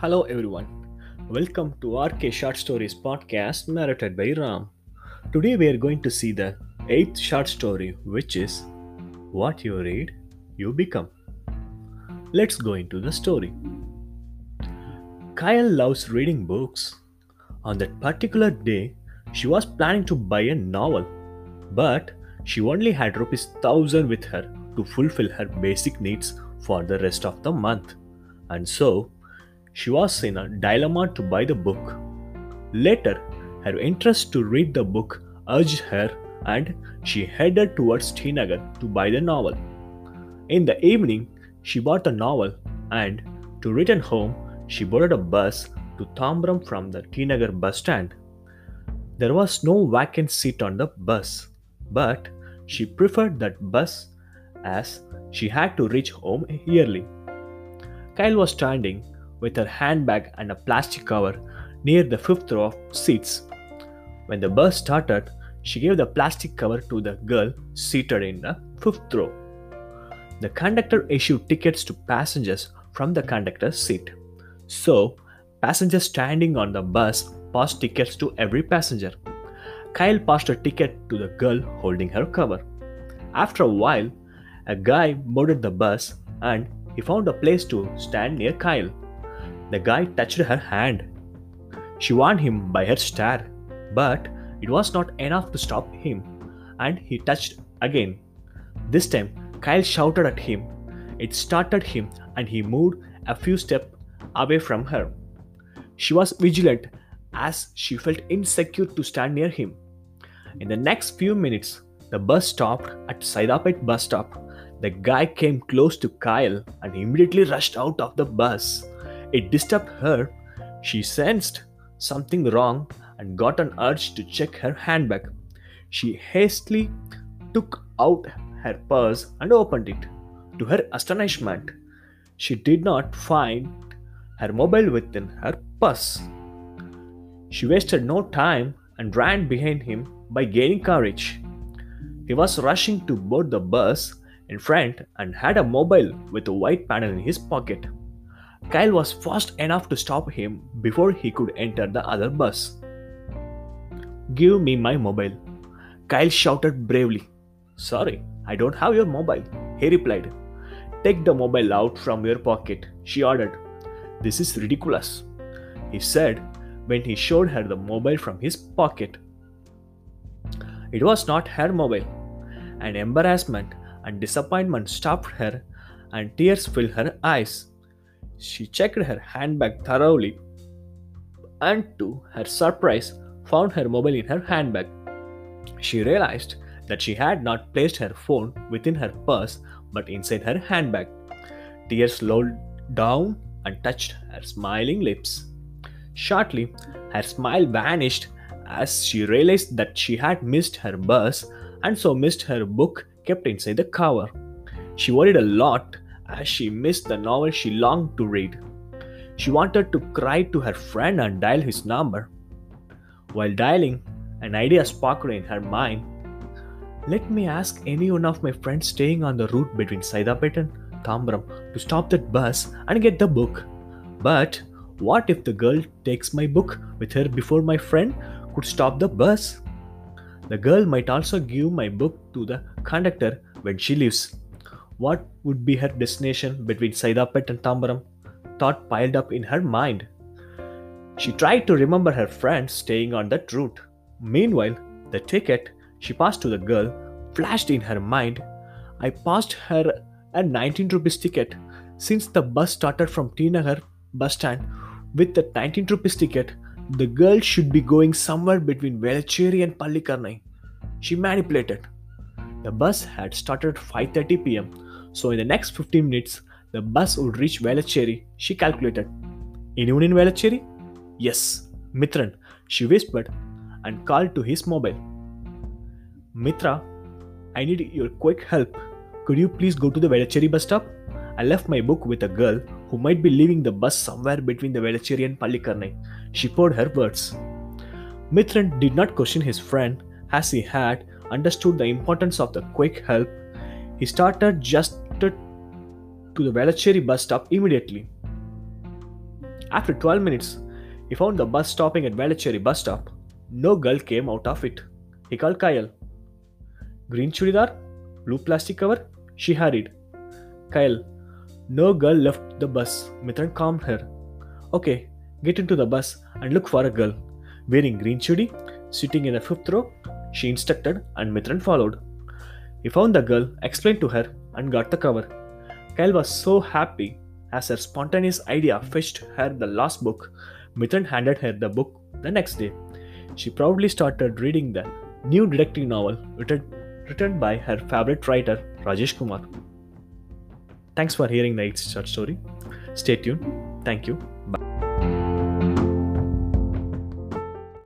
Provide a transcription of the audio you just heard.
Hello everyone. Welcome to RK Short Stories podcast narrated by Ram. Today we are going to see the eighth short story which is What you read, you become. Let's go into the story. Kyle loves reading books. On that particular day, she was planning to buy a novel, but she only had rupees 1000 with her to fulfill her basic needs for the rest of the month. And so, she was in a dilemma to buy the book. Later, her interest to read the book urged her and she headed towards Srinagar to buy the novel. In the evening, she bought the novel and to return home, she boarded a bus to Tambaram from the Srinagar bus stand. There was no vacant seat on the bus, but she preferred that bus as she had to reach home early. Kyle was standing with her handbag and a plastic cover near the fifth row of seats. When the bus started, she gave the plastic cover to the girl seated in the fifth row. The conductor issued tickets to passengers from the conductor's seat. So, passengers standing on the bus passed tickets to every passenger. Kyle passed a ticket to the girl holding her cover. After a while, a guy boarded the bus and he found a place to stand near Kyle. The guy touched her hand. She warned him by her stare, but it was not enough to stop him, and he touched again. This time, Kyle shouted at him. It startled him, and he moved a few steps away from her. She was vigilant as she felt insecure to stand near him. In the next few minutes, the bus stopped at Saidapet bus stop. The guy came close to Kyle and immediately rushed out of the bus. It disturbed her. She sensed something wrong and got an urge to check her handbag. She hastily took out her purse and opened it. To her astonishment, she did not find her mobile within her purse. She wasted no time and ran behind him by gaining courage. He was rushing to board the bus in front and had a mobile with a white panel in his pocket. Kyle was fast enough to stop him before he could enter the other bus. Give me my mobile. Kyle shouted bravely. Sorry, I don't have your mobile, he replied. Take the mobile out from your pocket, she ordered. This is ridiculous, he said when he showed her the mobile from his pocket. It was not her mobile. An embarrassment and disappointment stopped her, and tears filled her eyes. She checked her handbag thoroughly and, to her surprise, found her mobile in her handbag. She realized that she had not placed her phone within her purse but inside her handbag. Tears rolled down and touched her smiling lips. Shortly, her smile vanished as she realized that she had missed her bus and so missed her book kept inside the cover. She worried a lot as she missed the novel she longed to read. She wanted to cry to her friend and dial his number. While dialing, an idea sparked in her mind. Let me ask any one of my friends staying on the route between Saidapet and Tambaram to stop that bus and get the book. But what if the girl takes my book with her before my friend could stop the bus? The girl might also give my book to the conductor when she leaves. What would be her destination between Saidapet and Tambaram? Thought piled up in her mind. She tried to remember her friends staying on that route. Meanwhile, the ticket she passed to the girl flashed in her mind. I passed her a 19 rupees ticket. Since the bus started from Srinagar bus stand with the 19 rupees ticket, the girl should be going somewhere between Velachery and Pallikaranai. She manipulated. The bus had started 5:30 pm, so in the next 15 minutes the bus would reach Velachery, she calculated. Anyone in Velachery? Yes, Mitran, she whispered and called to his mobile. Mitra, I need your quick help. Could you please go to the Velachery bus stop? I left my book with a girl who might be leaving the bus somewhere between the Velachery and Pallikaranai. She poured her words. Mitran did not question his friend as he had understood the importance of the quick help. He started just to the Velachery bus stop immediately. After 12 minutes, he found the bus stopping at Velachery bus stop. No girl came out of it. He called Kyle. Green chudidar? Blue plastic cover? She hurried. Kyle. No girl left the bus. Mitran calmed her. Okay, get into the bus and look for a girl. Wearing green chudi, sitting in the fifth row, she instructed and Mitran followed. He found the girl, explained to her, and got the cover. Kyle was so happy as her spontaneous idea fetched her the last book. Mitran handed her the book the next day. She proudly started reading the new detective novel written, written by her favorite writer, Rajesh Kumar. Thanks for hearing the short story. Stay tuned. Thank you.